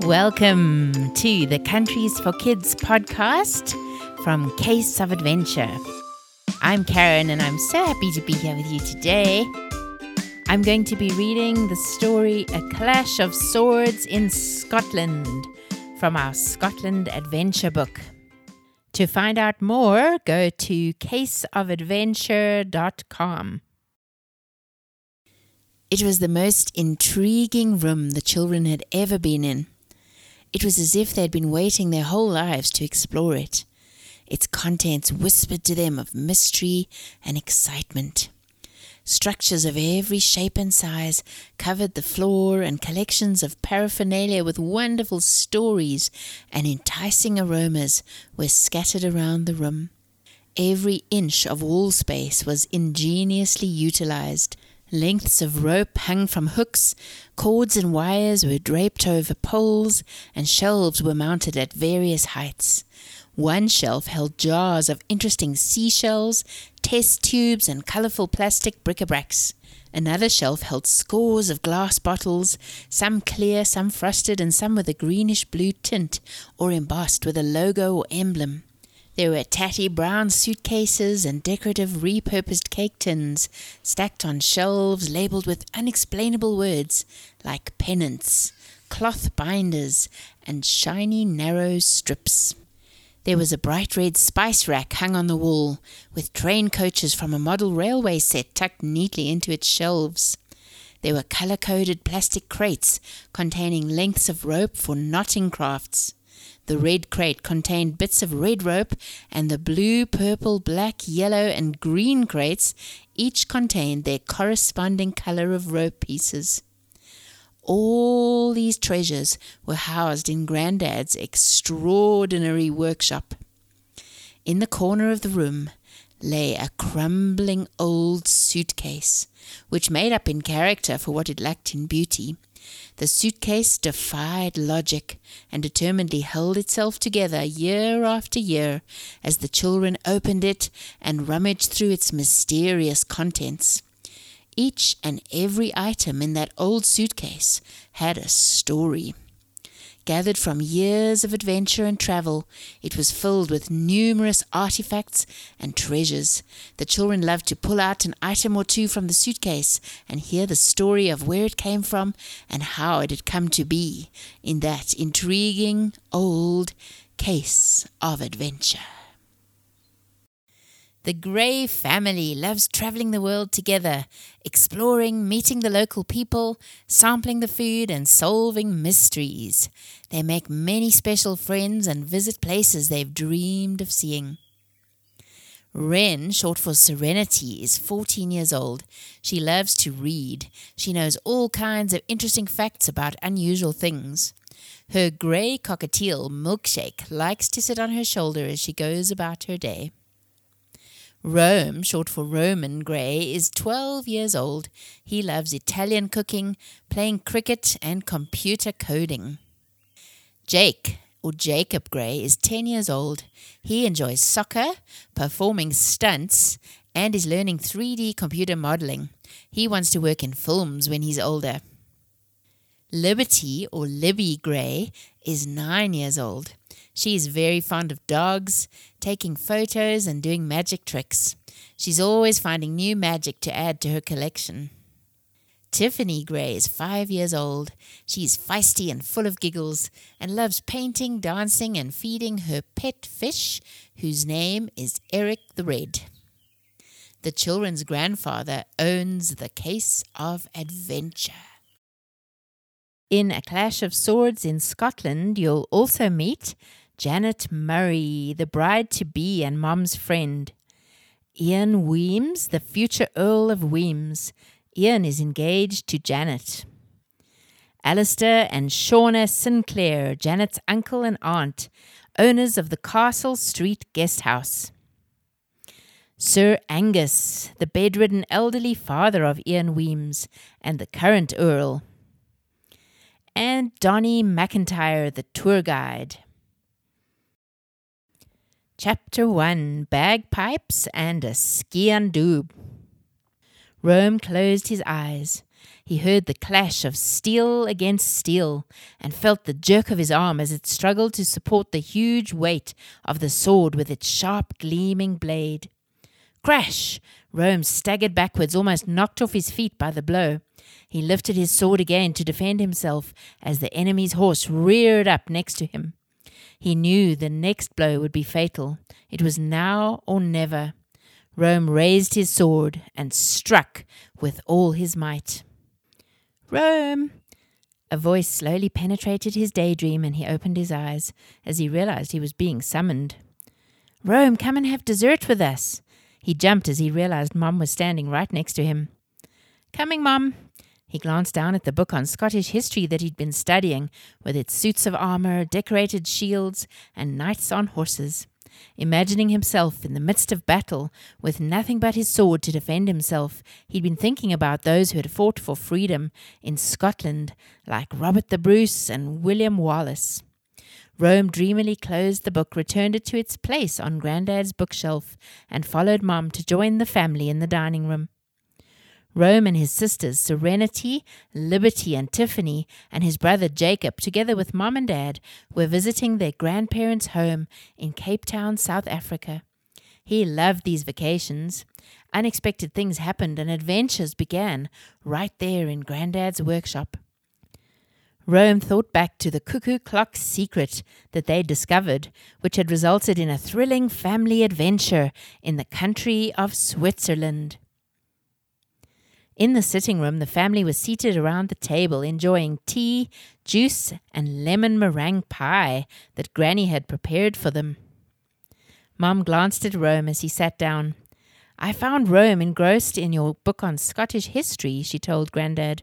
Welcome to the Countries for Kids podcast from Case of Adventure. I'm Karyn and I'm so happy to be here with you today. I'm going to be reading the story A Clash of Swords in Scotland from our Scotland Adventure book. To find out more, go to caseofadventure.com. It was the most intriguing room the children had ever been in. It was as if they had been waiting their whole lives to explore it. Its contents whispered to them of mystery and excitement. Structures of every shape and size covered the floor, and collections of paraphernalia with wonderful stories and enticing aromas were scattered around the room. Every inch of wall space was ingeniously utilized. Lengths of rope hung from hooks, cords and wires were draped over poles, and shelves were mounted at various heights. One shelf held jars of interesting seashells, test tubes, and colorful plastic bric-a-bracs. Another shelf held scores of glass bottles, some clear, some frosted, and some with a greenish blue tint or embossed with a logo or emblem. There were tatty brown suitcases and decorative repurposed cake tins stacked on shelves labeled with unexplainable words like pennants, cloth binders, and shiny narrow strips. There was a bright red spice rack hung on the wall, with train coaches from a model railway set tucked neatly into its shelves. There were color coded plastic crates containing lengths of rope for knotting crafts. The red crate contained bits of red rope, and the blue, purple, black, yellow, and green crates each contained their corresponding color of rope pieces. All these treasures were housed in Grandad's extraordinary workshop. In the corner of the room lay a crumbling old suitcase, which made up in character for what it lacked in beauty. The suitcase defied logic and determinedly held itself together year after year as the children opened it and rummaged through its mysterious contents. Each and every item in that old suitcase had a story. Gathered from years of adventure and travel, it was filled with numerous artifacts and treasures. The children loved to pull out an item or two from the suitcase and hear the story of where it came from and how it had come to be in that intriguing old case of adventure. The Gray family loves traveling the world together, exploring, meeting the local people, sampling the food, and solving mysteries. They make many special friends and visit places they've dreamed of seeing. Ren, short for Serenity, is 14 years old. She loves to read. She knows all kinds of interesting facts about unusual things. Her grey cockatiel, Milkshake, likes to sit on her shoulder as she goes about her day. Rome, short for Roman Gray, is 12 years old. He loves Italian cooking, playing cricket, and computer coding. Jake, or Jacob Gray, is 10 years old. He enjoys soccer, performing stunts, and is learning 3D computer modeling. He wants to work in films when he's older. Liberty, or Libby Gray, is 9 years old. She is very fond of dogs, taking photos, and doing magic tricks. She's always finding new magic to add to her collection. Tiffany Gray is five years old. She's feisty and full of giggles and loves painting, dancing, and feeding her pet fish, whose name is Eric the Red. The children's grandfather owns the Case of Adventure. In A Clash of Swords in Scotland, you'll also meet Janet Murray, the bride to be and mom's friend. Ian Wemyss, the future Earl of Wemyss. Ian is engaged to Janet. Alistair and Shauna Sinclair, Janet's uncle and aunt, owners of the Castle Street Guest House. Sir Angus, the bedridden elderly father of Ian Wemyss and the current Earl. And Donny McIntyre, the tour guide. Chapter 1 Bagpipes and a Sgian Dubh. Rome closed his eyes. He heard the clash of steel against steel and felt the jerk of his arm as it struggled to support the huge weight of the sword with its sharp, gleaming blade. Crash! Rome staggered backwards, almost knocked off his feet by the blow. He lifted his sword again to defend himself as the enemy's horse reared up next to him. He knew the next blow would be fatal. It was now or never. Rome raised his sword and struck with all his might. Rome! A voice slowly penetrated his daydream and he opened his eyes as he realized he was being summoned. Rome, come and have dessert with us. He jumped as he realized Mom was standing right next to him. Coming, Mom. He glanced down at the book on Scottish history that he'd been studying, with its suits of armour, decorated shields, and knights on horses imagining himself in the midst of battle with nothing but his sword to defend himself. He'd been thinking about those who had fought for freedom in Scotland, like Robert the Bruce and William Wallace. Rome dreamily closed the book, returned it to its place on Grandad's bookshelf, and followed Mom to join the family in the dining room. Rome and his sisters, Serenity, Liberty, and Tiffany, and his brother Jacob, together with mom and dad, were visiting their grandparents' home in Cape Town, South Africa. He loved these vacations. Unexpected things happened and adventures began right there in Grandad's workshop. Rome thought back to the cuckoo clock secret that they discovered, which had resulted in a thrilling family adventure in the country of Switzerland. In the sitting room, the family was seated around the table enjoying tea, juice, and lemon meringue pie that Granny had prepared for them. Mom glanced at Rome as he sat down. I found Rome engrossed in your book on Scottish history, she told Grandad.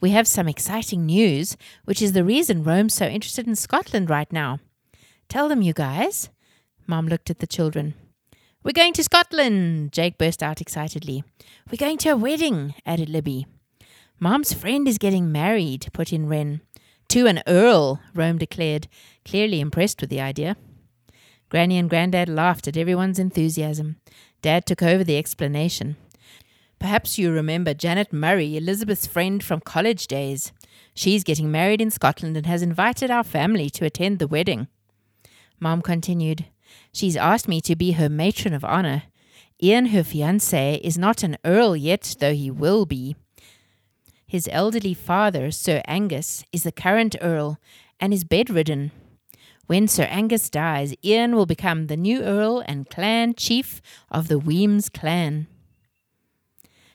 We have some exciting news, which is the reason Rome's so interested in Scotland right now. Tell them, you guys. Mom looked at the children. We're going to Scotland, Jake burst out excitedly. We're going to a wedding, added Libby. Mom's friend is getting married, put in Ren. To an earl, Rome declared, clearly impressed with the idea. Granny and Grandad laughed at everyone's enthusiasm. Dad took over the explanation. Perhaps you remember Janet Murray, Elizabeth's friend from college days. She's getting married in Scotland and has invited our family to attend the wedding. Mom continued, She's asked me to be her matron of honor. Ian, her fiance, is not an earl yet, though he will be. His elderly father, Sir Angus, is the current earl and is bedridden. When Sir Angus dies, Ian will become the new earl and clan chief of the Wemyss clan.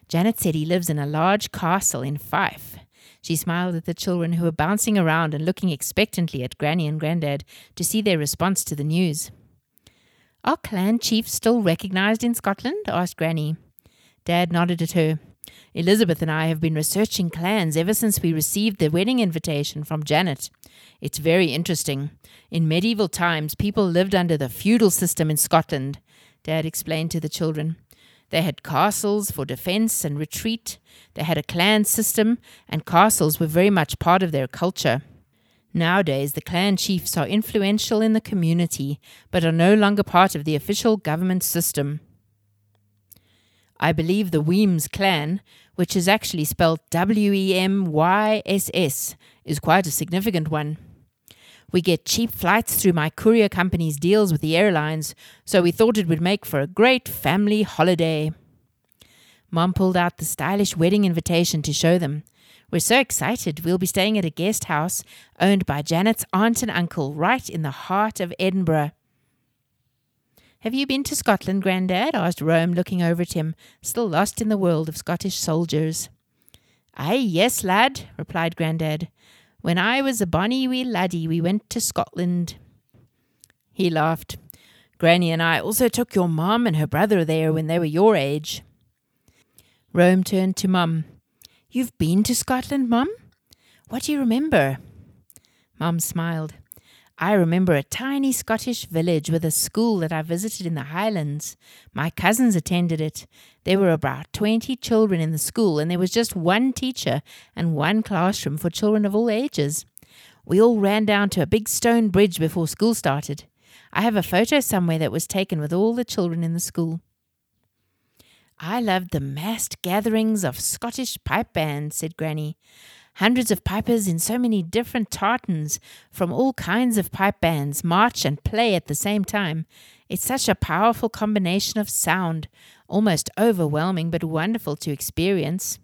Janet said he lives in a large castle in Fife. She smiled at the children who were bouncing around and looking expectantly at Granny and Grandad to see their response to the news. Are clan chiefs still recognized in Scotland? asked Granny. Dad nodded at her. Elizabeth and I have been researching clans ever since we received the wedding invitation from Janet. It's very interesting. In medieval times, people lived under the feudal system in Scotland, Dad explained to the children. They had castles for defense and retreat. They had a clan system, and castles were very much part of their culture. Nowadays, the clan chiefs are influential in the community, but are no longer part of the official government system. I believe the Wemyss clan, which is actually spelled W E M Y S S, is quite a significant one. We get cheap flights through my courier company's deals with the airlines, so we thought it would make for a great family holiday. Mom pulled out the stylish wedding invitation to show them. We're so excited. We'll be staying at a guest house owned by Janet's aunt and uncle right in the heart of Edinburgh. Have you been to Scotland, Grandad? asked Rome, looking over at him, still lost in the world of Scottish soldiers. Aye, yes, lad, replied Grandad. When I was a bonny wee laddie, we went to Scotland. He laughed. Granny and I also took your mum and her brother there when they were your age. Rome turned to Mum. You've been to Scotland, Mum? What do you remember? Mum smiled. I remember a tiny Scottish village with a school that I visited in the Highlands. My cousins attended it. There were about 20 children in the school, and there was just one teacher and one classroom for children of all ages. We all ran down to a big stone bridge before school started. I have a photo somewhere that was taken with all the children in the school. I loved the massed gatherings of Scottish pipe bands, said Granny. Hundreds of pipers in so many different tartans from all kinds of pipe bands march and play at the same time. It's such a powerful combination of sound, almost overwhelming but wonderful to experience.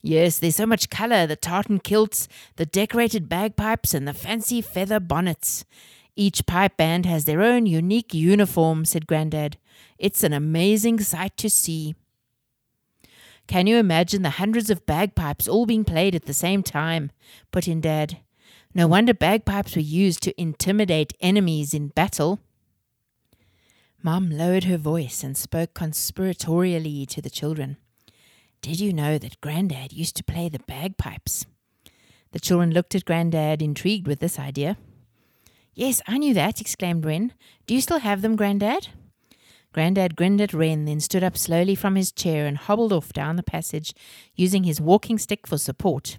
Yes, there's so much colour the tartan kilts, the decorated bagpipes, and the fancy feather bonnets. Each pipe band has their own unique uniform, said Grandad. It's an amazing sight to see. Can you imagine the hundreds of bagpipes all being played at the same time? put in Dad. No wonder bagpipes were used to intimidate enemies in battle. Mum lowered her voice and spoke conspiratorially to the children. Did you know that Grandad used to play the bagpipes? The children looked at Grandad, intrigued with this idea. Yes, I knew that, exclaimed Ren. Do you still have them, Grandad? Grandad grinned at Ren, then stood up slowly from his chair and hobbled off down the passage, using his walking stick for support.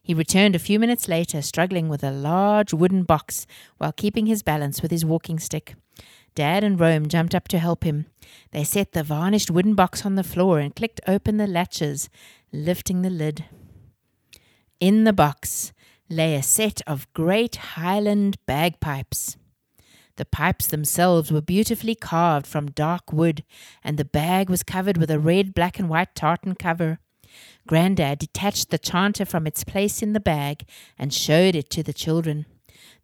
He returned a few minutes later, struggling with a large wooden box while keeping his balance with his walking stick. Dad and Rome jumped up to help him. They set the varnished wooden box on the floor and clicked open the latches, lifting the lid. In the box lay a set of great Highland bagpipes. The pipes themselves were beautifully carved from dark wood, and the bag was covered with a red, black, and white tartan cover. Grandad detached the chanter from its place in the bag and showed it to the children.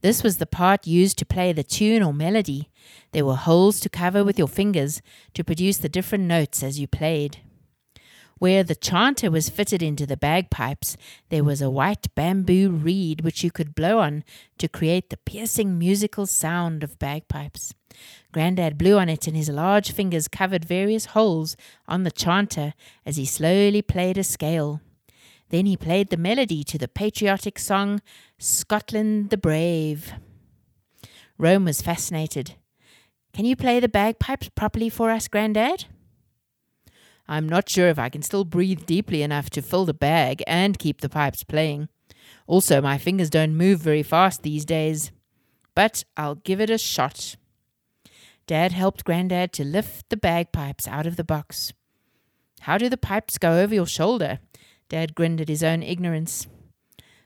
This was the part used to play the tune or melody. There were holes to cover with your fingers to produce the different notes as you played. Where the chanter was fitted into the bagpipes, there was a white bamboo reed which you could blow on to create the piercing musical sound of bagpipes. Grandad blew on it, and his large fingers covered various holes on the chanter as he slowly played a scale. Then he played the melody to the patriotic song, Scotland the Brave. Rome was fascinated. Can you play the bagpipes properly for us, Grandad? I'm not sure if I can still breathe deeply enough to fill the bag and keep the pipes playing. Also, my fingers don't move very fast these days. But I'll give it a shot. Dad helped Grandad to lift the bagpipes out of the box. How do the pipes go over your shoulder? Dad grinned at his own ignorance.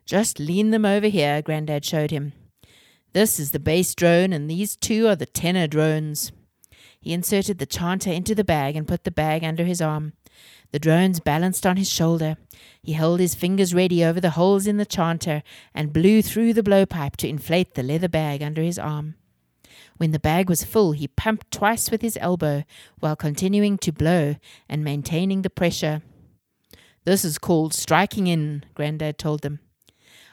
Just lean them over here, Grandad showed him. This is the bass drone, and these two are the tenor drones. He inserted the chanter into the bag and put the bag under his arm. The drones balanced on his shoulder. He held his fingers ready over the holes in the chanter and blew through the blowpipe to inflate the leather bag under his arm. When the bag was full, he pumped twice with his elbow while continuing to blow and maintaining the pressure. This is called striking in, Grandad told them.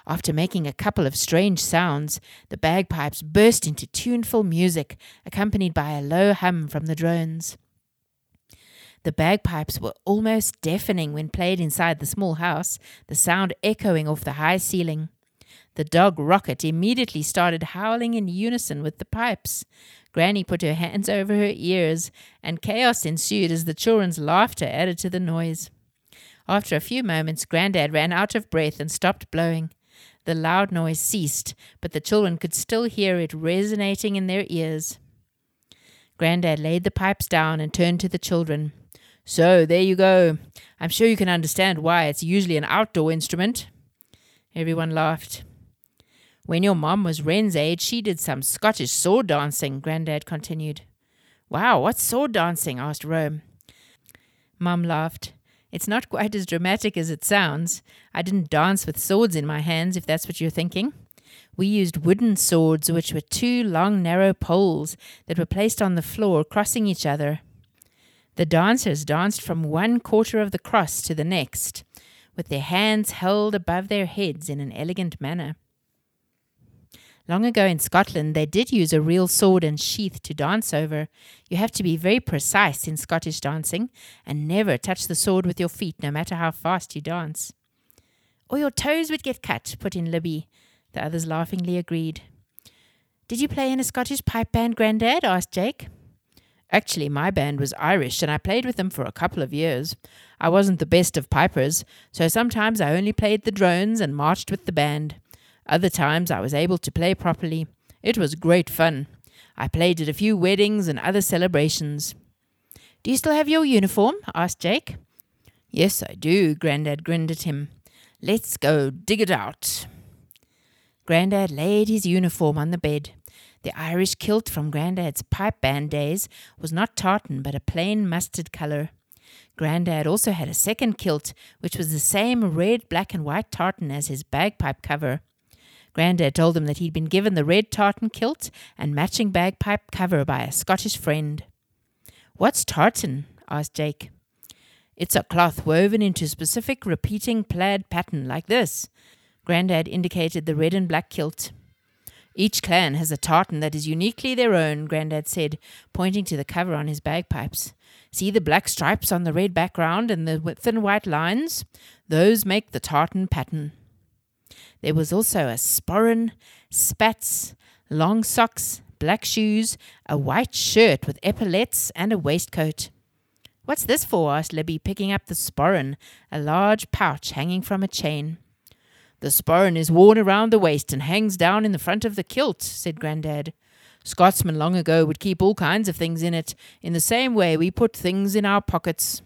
After making a couple of strange sounds, the bagpipes burst into tuneful music, accompanied by a low hum from the drones. The bagpipes were almost deafening when played inside the small house, the sound echoing off the high ceiling. The dog Rocket immediately started howling in unison with the pipes. Granny put her hands over her ears, and chaos ensued as the children's laughter added to the noise. After a few moments, Grandad ran out of breath and stopped blowing. The loud noise ceased, but the children could still hear it resonating in their ears. Grandad laid the pipes down and turned to the children. So, there you go. I'm sure you can understand why it's usually an outdoor instrument. Everyone laughed. When your mom was Ren's age, she did some Scottish sword dancing, Grandad continued. Wow, what's sword dancing? asked Rome. Mum laughed. It's not quite as dramatic as it sounds. I didn't dance with swords in my hands, if that's what you're thinking. We used wooden swords, which were two long, narrow poles that were placed on the floor, crossing each other. The dancers danced from one quarter of the cross to the next, with their hands held above their heads in an elegant manner. Long ago in Scotland, they did use a real sword and sheath to dance over. You have to be very precise in Scottish dancing and never touch the sword with your feet, no matter how fast you dance. Or your toes would get cut, put in Libby. The others laughingly agreed. Did you play in a Scottish pipe band, Grandad? asked Jake. Actually, my band was Irish, and I played with them for a couple of years. I wasn't the best of pipers, so sometimes I only played the drones and marched with the band. Other times I was able to play properly. It was great fun. I played at a few weddings and other celebrations. Do you still have your uniform? asked Jake. Yes, I do, Grandad grinned at him. Let's go dig it out. Grandad laid his uniform on the bed. The Irish kilt from Grandad's pipe band days was not tartan but a plain mustard colour. Grandad also had a second kilt, which was the same red, black, and white tartan as his bagpipe cover. Grandad told him that he'd been given the red tartan kilt and matching bagpipe cover by a Scottish friend. What's tartan? asked Jake. It's a cloth woven into a specific repeating plaid pattern like this. Grandad indicated the red and black kilt. Each clan has a tartan that is uniquely their own, Grandad said, pointing to the cover on his bagpipes. See the black stripes on the red background and the thin white lines? Those make the tartan pattern. There was also a sporran, spats, long socks, black shoes, a white shirt with epaulets, and a waistcoat. What's this for? asked Libby, picking up the sporran, a large pouch hanging from a chain. The sporran is worn around the waist and hangs down in the front of the kilt, said Grandad. Scotsmen long ago would keep all kinds of things in it, in the same way we put things in our pockets.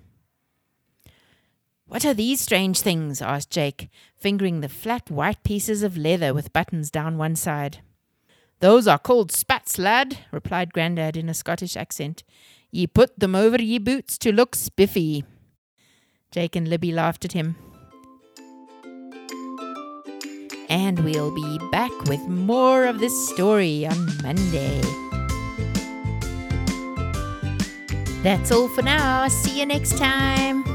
What are these strange things? asked Jake, fingering the flat white pieces of leather with buttons down one side. Those are called spats, lad, replied Grandad in a Scottish accent. Ye put them over ye boots to look spiffy. Jake and Libby laughed at him. And we'll be back with more of this story on Monday. That's all for now. See you next time.